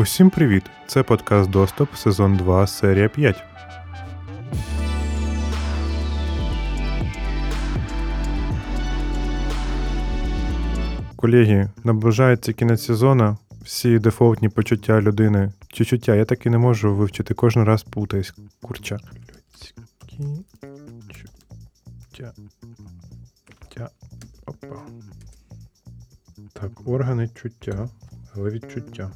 Усім привіт! Це подкаст Доступ, сезон 2, серія 5. Колеги, наближається кінець сезону. Всі дефолтні почуття людини. Чи чуття, я так і не можу вивчити, кожен раз путаюсь. Курча. Людські чуття. Чуття. Опа. Так, органи чуття, але відчуття.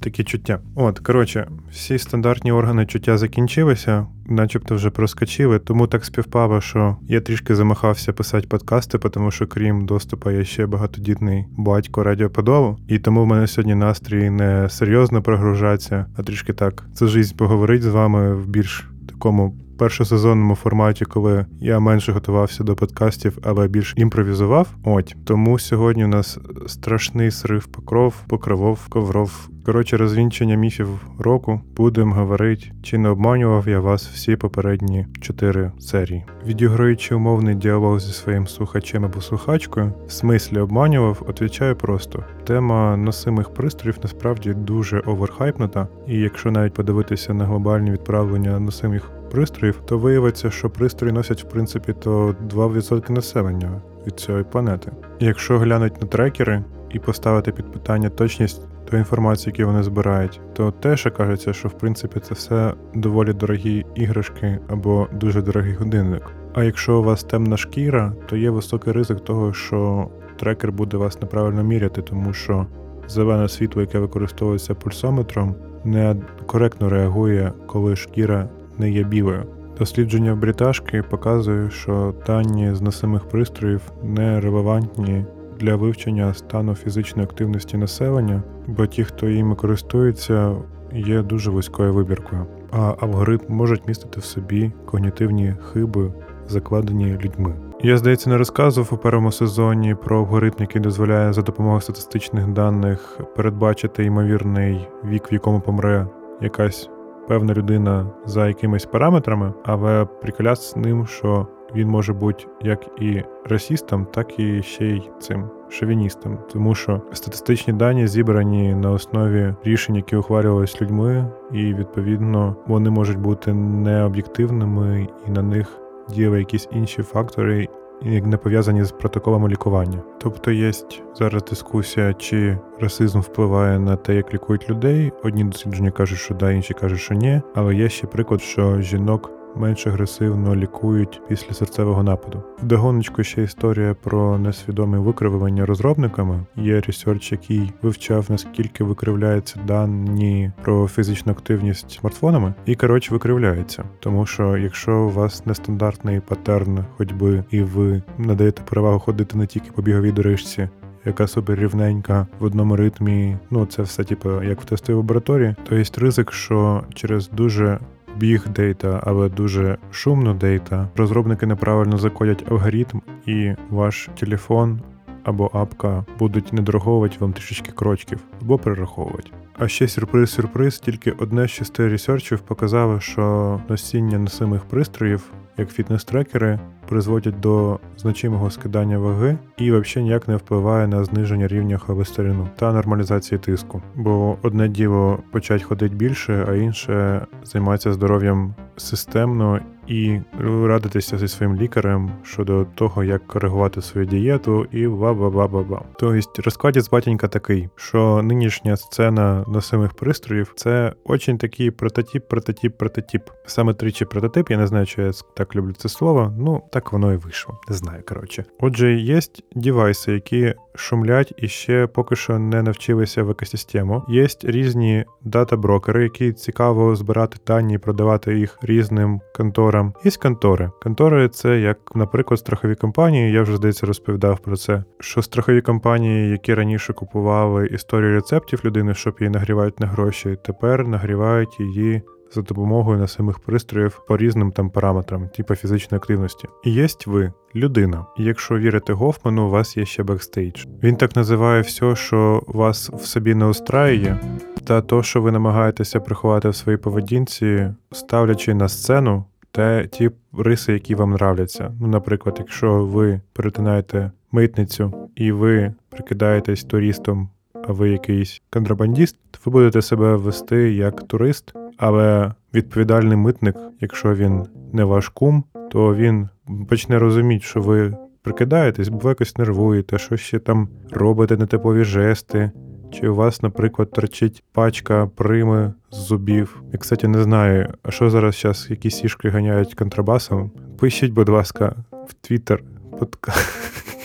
Такі чуття. От, коротше, всі стандартні органи чуття закінчилися, начебто вже проскочили, тому так співпало, що я трішки замахався писати подкасти, тому що крім доступу я ще багатодітний батько радіоподолу, і тому в мене сьогодні настрій не серйозно прогружатися, а трішки так. Це жизнь поговорить з вами в більш такому першосезонному форматі, коли я менше готувався до подкастів, але більш імпровізував. От тому сьогодні у нас страшний срив покров, покровов, ковров. Коротше, розвінчення міфів року. Будемо говорити, чи не обманював я вас всі попередні чотири серії. Відіграючи умовний діалог зі своїм слухачем або слухачкою, в смислі обманював, отвічаю просто. Тема носимих пристроїв насправді дуже оверхайпнута, і якщо навіть подивитися на глобальні відправлення носимих пристроїв, то виявиться, що пристрої носять в принципі то 2% населення від цієї планети. І якщо глянуть на трекери і поставити під питання точність тої інформації, які вони збирають, то теж кажеться, що в принципі це все доволі дорогі іграшки або дуже дорогий годинник. А якщо у вас темна шкіра, то є високий ризик того, що трекер буде вас неправильно міряти, тому що зелене світло, яке використовується пульсометром, не коректно реагує, коли шкіра не є білою. Дослідження бриташки показує, що дані з носимих пристроїв не релевантні для вивчення стану фізичної активності населення, бо ті, хто їми користується, є дуже вузькою вибіркою. А алгоритм можуть містити в собі когнітивні хиби, закладені людьми. Я, здається, не розказував у першому сезоні про алгоритм, який дозволяє за допомогою статистичних даних передбачити ймовірний вік, в якому помре якась певна людина за якимись параметрами, але приколяс з ним, що він може бути як і расістом, так і ще й цим шовіністом, тому що статистичні дані зібрані на основі рішень, які ухвалювалися людьми, і відповідно вони можуть бути необ'єктивними, і на них діяли якісь інші фактори, не пов'язані з протоколами лікування. Тобто є зараз дискусія, чи расизм впливає на те, як лікують людей. Одні дослідження кажуть, що да, інші кажуть, що ні. Але є ще приклад, що жінок менш агресивно лікують після серцевого нападу. Вдогоночку ще історія про несвідоме викривлення розробниками. Є research, який вивчав наскільки викривляються дані про фізичну активність смартфонами, і коротше викривляється. Тому що якщо у вас нестандартний паттерн ходьби, і ви надаєте перевагу ходити не тільки по біговій дорожці, яка супер рівненька в одному ритмі. Ну це все, типу, як в тестовій лабораторії, то є ризик, що через дуже біг дейта, але дуже шумно дейта. Розробники неправильно закодять алгоритм, і ваш телефон або апка будуть недороговувати вам трішечки крочків або перераховувати. А ще сюрприз-сюрприз, тільки одне з шести ресерчів показало, що носіння носимих пристроїв, як фітнес-трекери, призводять до значимого скидання ваги і взагалі ніяк не впливає на зниження рівня холестерину та нормалізації тиску. Бо одне діло почать ходити більше, а інше займатися здоров'ям системно і радитися зі своїм лікарем щодо того, як коригувати свою дієту, і бла бла бла бла бла Тобто розкладець батенька такий, що нинішня сцена носимих пристроїв це очень такий прототип, прототип, прототип. Саме тричі прототип, я не знаю, чи я так люблю це слово, ну так воно і вийшло. Не знаю, коротше. Отже, є девайси, які шумлять і ще поки що не навчилися в екосистему. Є різні дата-брокери, які цікаво збирати дані і продавати їх різним конторам. Є контори. Контори це як, наприклад, страхові компанії. Я вже здається розповідав про це. Що страхові компанії, які раніше купували історію рецептів людини, щоб її нагрівають на гроші, тепер нагрівають її за допомогою на самих пристроїв по різним там параметрам, типу фізичної активності. І є ви, людина. І якщо вірити Гофману, у вас є ще бекстейдж. Він так називає все, що вас в собі не устраює, та то, що ви намагаєтеся приховати в своїй поведінці, ставлячи на сцену те ті риси, які вам нравляться. Ну, наприклад, якщо ви перетинаєте митницю і ви прикидаєтесь туристом а ви якийсь контрабандіст, то ви будете себе вести як турист, але відповідальний митник, якщо він не ваш кум, то він почне розуміти, що ви прикидаєтесь, бо ви якось нервуєте, що ще там робите нетипові жести. Чи у вас, наприклад, торчить пачка прими з зубів? Я, кстати, не знаю, а що зараз зараз якісь сішки ганяють контрабасом? Пишіть, будь ласка, в Твіттер подка.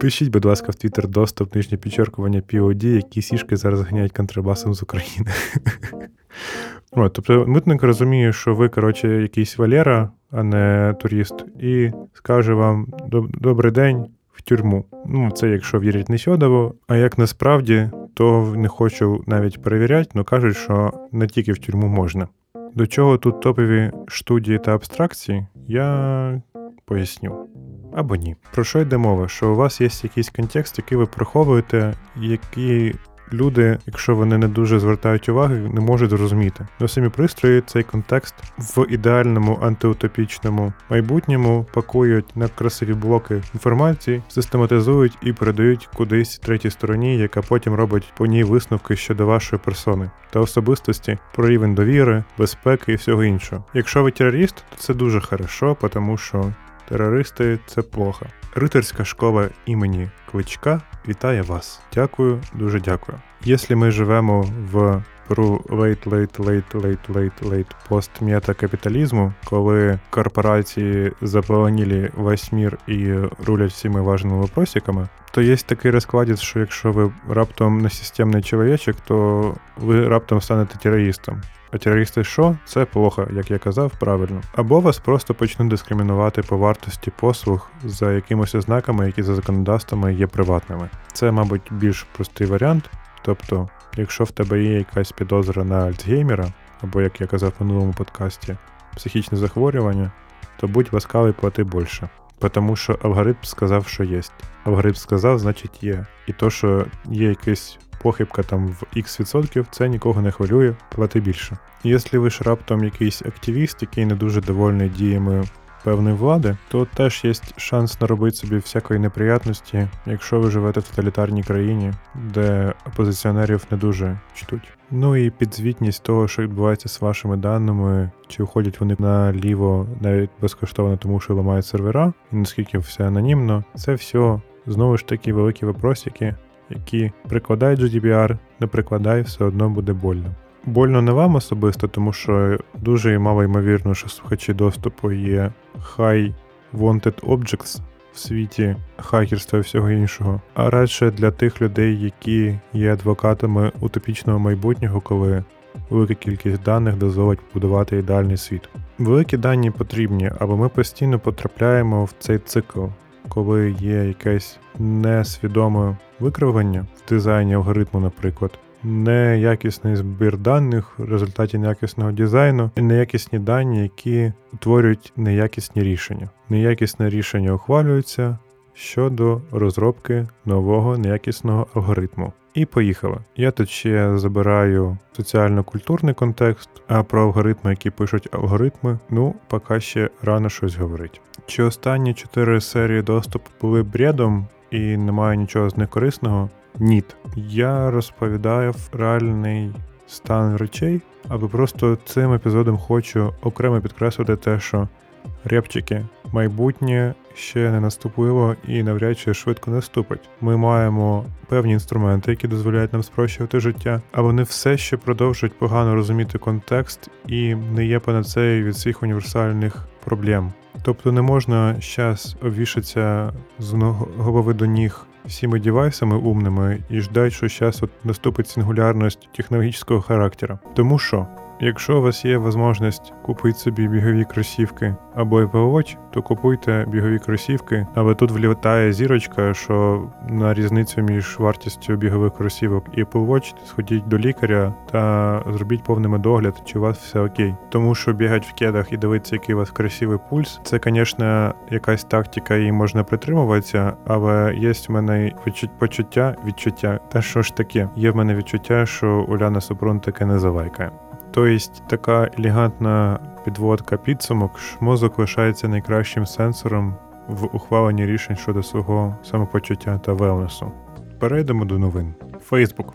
Пишіть, будь ласка, в Твіттер доступ нижнє підчеркування POD, які сішки зараз ганяють контрабасом з України. От, Тобто митник розуміє, що ви, коротше, якийсь Валера, а не турист, і скаже вам добрий день в тюрму. Ну, це якщо вірять Несьодово, а як насправді, то не хочу навіть перевіряти, але кажуть, що не тільки в тюрму можна. До чого тут топові студії та абстракції, я поясню. Або ні. Про що йде мова? Що у вас є якийсь контекст, який ви приховуєте, який люди, якщо вони не дуже звертають уваги, не можуть зрозуміти. До самі пристрої цей контекст в ідеальному антиутопічному майбутньому пакують на красиві блоки інформації, систематизують і передають кудись третій стороні, яка потім робить по ній висновки щодо вашої персони та особистості про рівень довіри, безпеки і всього іншого. Якщо ви терорист, то це дуже хорошо, тому що Терористи це плохо. Ритерська школа імені Кличка вітає вас. Дякую, дуже дякую. Якщо ми живемо в Перу late, late, late, late, late, late постметакапіталізму, коли корпорації заполонили весь мір і рулять всіми важними вопросиками, то є такий розкладець, що якщо ви раптом не системний чоловічок, то ви раптом станете терористом. А терористи що? Це плохо, як я казав, правильно. Або вас просто почнуть дискримінувати по вартості послуг за якимось ознаками, які за законодавствами є приватними. Це, мабуть, більш простий варіант. Тобто, якщо в тебе є якась підозра на Альцгеймера, або як я казав в минулому подкасті, психічне захворювання, то будь ласкавий плати більше. Тому що алгоритм сказав, що є. Алгоритм сказав, значить є. І то, що є якийсь похибка там в X відсотків, це нікого не хвилює, плати більше. Якщо ви ж раптом якийсь активіст, який не дуже довольний діями певної влади, то теж є шанс наробити собі всякої неприятності, якщо ви живете в тоталітарній країні, де опозиціонерів не дуже чтуть. Ну і підзвітність того, що відбувається з вашими даними, чи уходять вони наліво навіть безкоштовно, тому що ламають сервера, і наскільки все анонімно, це все знову ж таки великі вопросики, які прикладають GDPR, не прикладає, все одно буде больно. Больно не вам особисто, тому що дуже мало ймовірно, що слухачі доступу є high wanted objects в світі хакерства і всього іншого, а радше для тих людей, які є адвокатами утопічного майбутнього, коли велика кількість даних дозволить побудувати ідеальний світ. Великі дані потрібні, або ми постійно потрапляємо в цей цикл, коли є якесь несвідоме викривлення в дизайні алгоритму, наприклад, неякісний збір даних в результаті неякісного дизайну і неякісні дані, які утворюють неякісні рішення. Неякісне рішення ухвалюється щодо розробки нового неякісного алгоритму. І поїхали. Я тут ще забираю соціально-культурний контекст, а про алгоритми, які пишуть алгоритми, ну поки ще рано щось говорить. Чи останні чотири серії доступу були бредом і немає нічого з них корисного? Ніт. Я розповідаю реальний стан речей, аби просто цим епізодом хочу окремо підкреслити те, що репчики майбутнє ще не наступило і навряд чи швидко наступить. Ми маємо певні інструменти, які дозволяють нам спрощувати життя, а вони все ще продовжують погано розуміти контекст і не є панацеєю від всіх універсальних проблем. Тобто не можна зараз обвішатися з голови до ніг всіми девайсами умними і ждать, що зараз от наступить сингулярність технологічного характера. Тому що Якщо у вас є можливість купити собі бігові кросівки або Apple Watch, то купуйте бігові кросівки, але тут влітає зірочка, що на різницю між вартістю бігових кросівок і Apple Watch сходіть до лікаря та зробіть повний медогляд, чи у вас все окей. Тому що бігати в кедах і дивитися, який у вас красивий пульс, це, звісно, якась тактика, її можна притримуватися, але є в мене почуття, відчуття. Та що ж таке? Є в мене відчуття, що Уляна Супрун таке не завайкає. Тобто така елегантна підводка підсумок, мозок лишається найкращим сенсором в ухваленні рішень щодо свого самопочуття та велнесу. Перейдемо до новин. Facebook.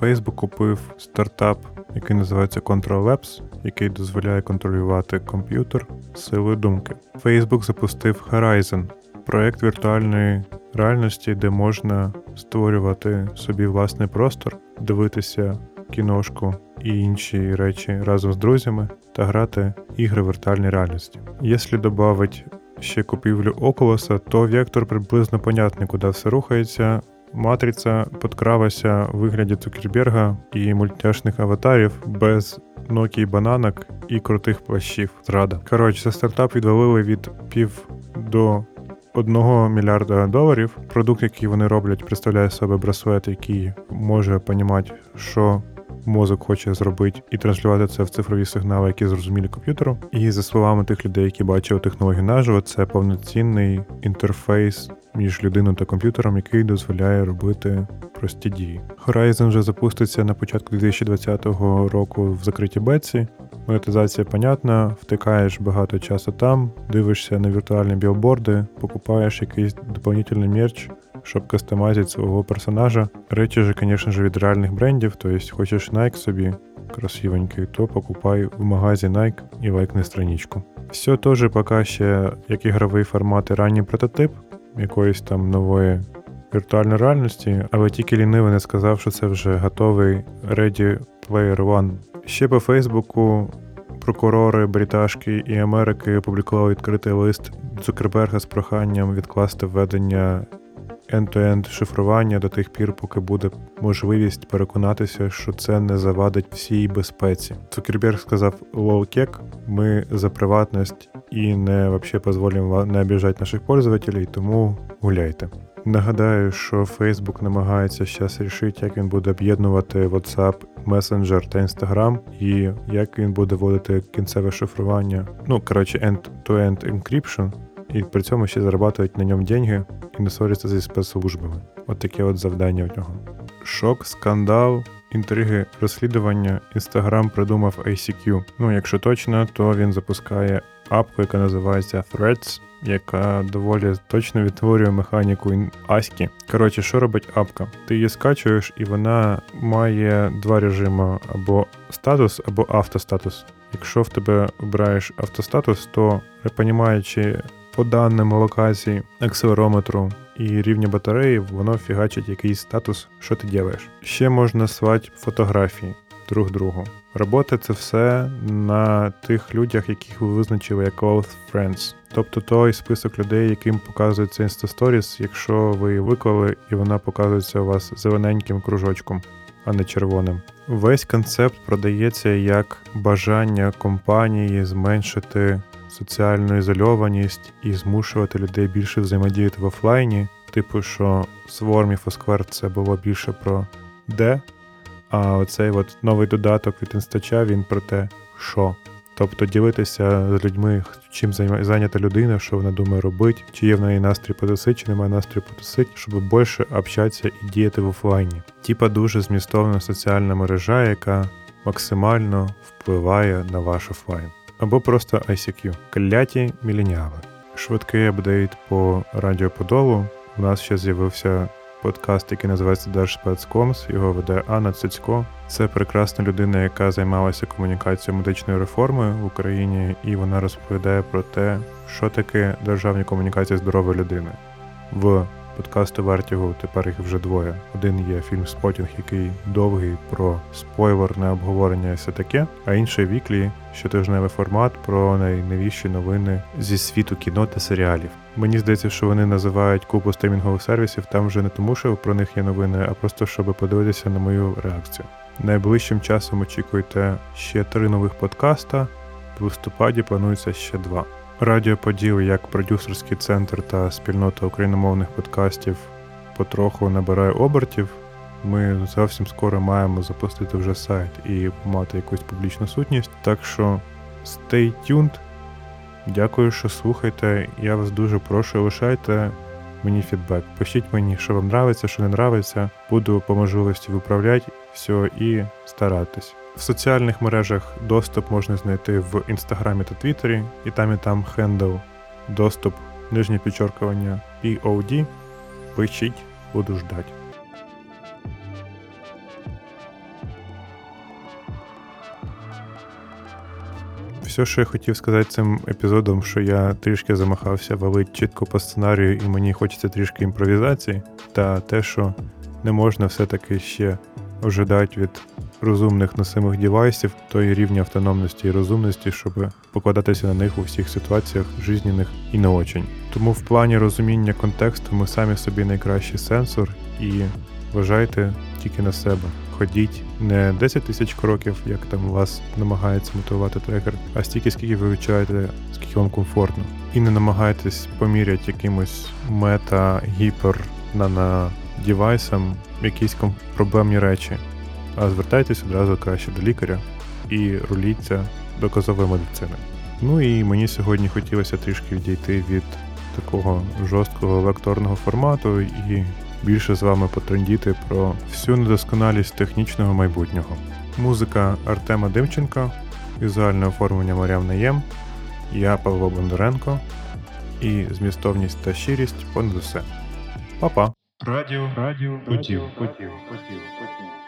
Facebook купив стартап, який називається Control Labs, який дозволяє контролювати комп'ютер силою думки. Facebook запустив Horizon, проект віртуальної реальності, де можна створювати собі власний простор, дивитися кіношку і інші речі разом з друзями та грати ігри віртуальної реальності. Якщо додати ще купівлю Oculus, то вектор приблизно понятний, куди все рухається. Матриця подкралася в вигляді Цукерберга і мультяшних аватарів без Nokia бананок і крутих плащів. Зрада. Коротше, це стартап відвалили від пів до 1 мільярда доларів. Продукт, який вони роблять, представляє себе браслет, який може понімати, що мозок хоче зробити, і транслювати це в цифрові сигнали, які зрозумілі комп'ютеру. І за словами тих людей, які бачили технологію наживо, це повноцінний інтерфейс між людиною та комп'ютером, який дозволяє робити прості дії. Horizon вже запуститься на початку 2020 року в закритій бетсі. Монетизація понятна, втикаєш багато часу там, дивишся на віртуальні білборди, покупаєш якийсь доповнительний мерч, щоб кастомазити свого персонажа. Речі ж, звісно ж, від реальних брендів, тобто хочеш Nike собі красивенький, то покупай в магазі Nike і лайкни страничку. Все теж поки ще як ігровий формат і ранній прототип якоїсь там нової віртуальної реальності, але тільки лінивий не сказав, що це вже готовий Ready Player One. Ще по Фейсбуку прокурори Бриташки і Америки опублікували відкритий лист Цукерберга з проханням відкласти введення end-to-end шифрування до тих пір, поки буде можливість переконатися, що це не завадить всій безпеці. Цукерберг сказав low-tech, ми за приватність і не вообще дозволимо не обіжати наших пользователей, тому гуляйте. Нагадаю, що Facebook намагається зараз рішити, як він буде об'єднувати WhatsApp, Messenger та Instagram, і як він буде вводити кінцеве шифрування. Ну, коротше, end-to-end encryption, і при цьому ще зарабатують на ньому деньги і не ссоряться зі спецслужбами. От таке от завдання в нього. Шок, скандал, інтриги, розслідування. Instagram придумав ICQ. Ну, якщо точно, то він запускає апку, яка називається Threads, яка доволі точно відтворює механіку Аськи. Коротше, що робить апка? Ти її скачуєш, і вона має два режими: або статус, або автостатус. Якщо в тебе обираєш автостатус, то понімаючи по даним локації, акселерометру і рівня батареї, воно фігачить якийсь статус, що ти робиш. Ще можна свати фотографії друг другу. Робота це все на тих людях, яких ви визначили як close friends. Тобто той список людей, яким показується Instastories, якщо ви її виклали і вона показується у вас зелененьким кружочком, а не червоним. Весь концепт продається як бажання компанії зменшити соціальну ізольованість і змушувати людей більше взаємодіяти в офлайні. Типу, що Swarm і Foursquare це було більше про де, а оцей от новий додаток від інстача він про те, що. Тобто ділитися з людьми, чим зайнята людина, що вона думає робити, чи є в неї настрій потусить, чи немає настрою потусить, щоб більше общатися і діяти в офлайні. Типа дуже змістовна соціальна мережа, яка максимально впливає на ваш офлайн. Або просто ICQ. Кляті міленіали. Швидкий апдейт по Радіо Подолу. У нас ще з'явився подкаст, який називається Держспецкомс. Його веде Анна Цицько. Це прекрасна людина, яка займалася комунікацією медичної реформи в Україні, і вона розповідає про те, що таке державні комунікації здорової людини. В подкасту Вертігу тепер їх вже двоє. Один є фільм Спотінг, який довгий про спойлерне обговорення і все таке, а інший віклі щотижневий формат про найновіші новини зі світу кіно та серіалів. Мені здається, що вони називають купу стрімінгових сервісів там вже не тому, що про них є новини, а просто щоб подивитися на мою реакцію. Найближчим часом очікуйте ще три нових подкаста. В листопаді планується ще два. Радіо Поділ як продюсерський центр та спільнота україномовних подкастів потроху набирає обертів. Ми зовсім скоро маємо запустити вже сайт і мати якусь публічну сутність. Так що stay tuned. Дякую, що слухаєте. Я вас дуже прошу, лишайте мені фідбек. Пишіть мені, що вам нравиться, що не нравиться. Буду по можливості виправляти все і старатись. В соціальних мережах доступ можна знайти в інстаграмі та твіттері, і там і там handle доступ, нижнє підчоркування POD. Пишіть, буду ждать. Все, що я хотів сказати цим епізодом, що я трішки замахався валить чітко по сценарію, і мені хочеться трішки імпровізації, та те, що не можна все-таки ще ожидати від розумних носимих девайсів тої рівня автономності і розумності, щоб покладатися на них у всіх ситуаціях жизненних і не очень. Тому в плані розуміння контексту ми самі собі найкращий сенсор і вважайте тільки на себе. Ходіть не 10 тисяч кроків, як там вас намагається мотивувати трекер, а стільки, скільки ви відчуваєте, скільки вам комфортно. І не намагайтесь поміряти якимось мета, гіпер на девайсам якісь проблемні речі, звертайтесь одразу краще до лікаря і руліться доказової медицини. Ну і мені сьогодні хотілося трішки відійти від такого жорсткого лекторного формату і більше з вами потрендіти про всю недосконалість технічного майбутнього. Музика Артема Димченка, візуальне оформлення Мар'ян Наєм, я Павло Бондаренко і змістовність та щирість понад усе. Па-па! Радіо, Радіо Путів. Путів, Путів, Путів.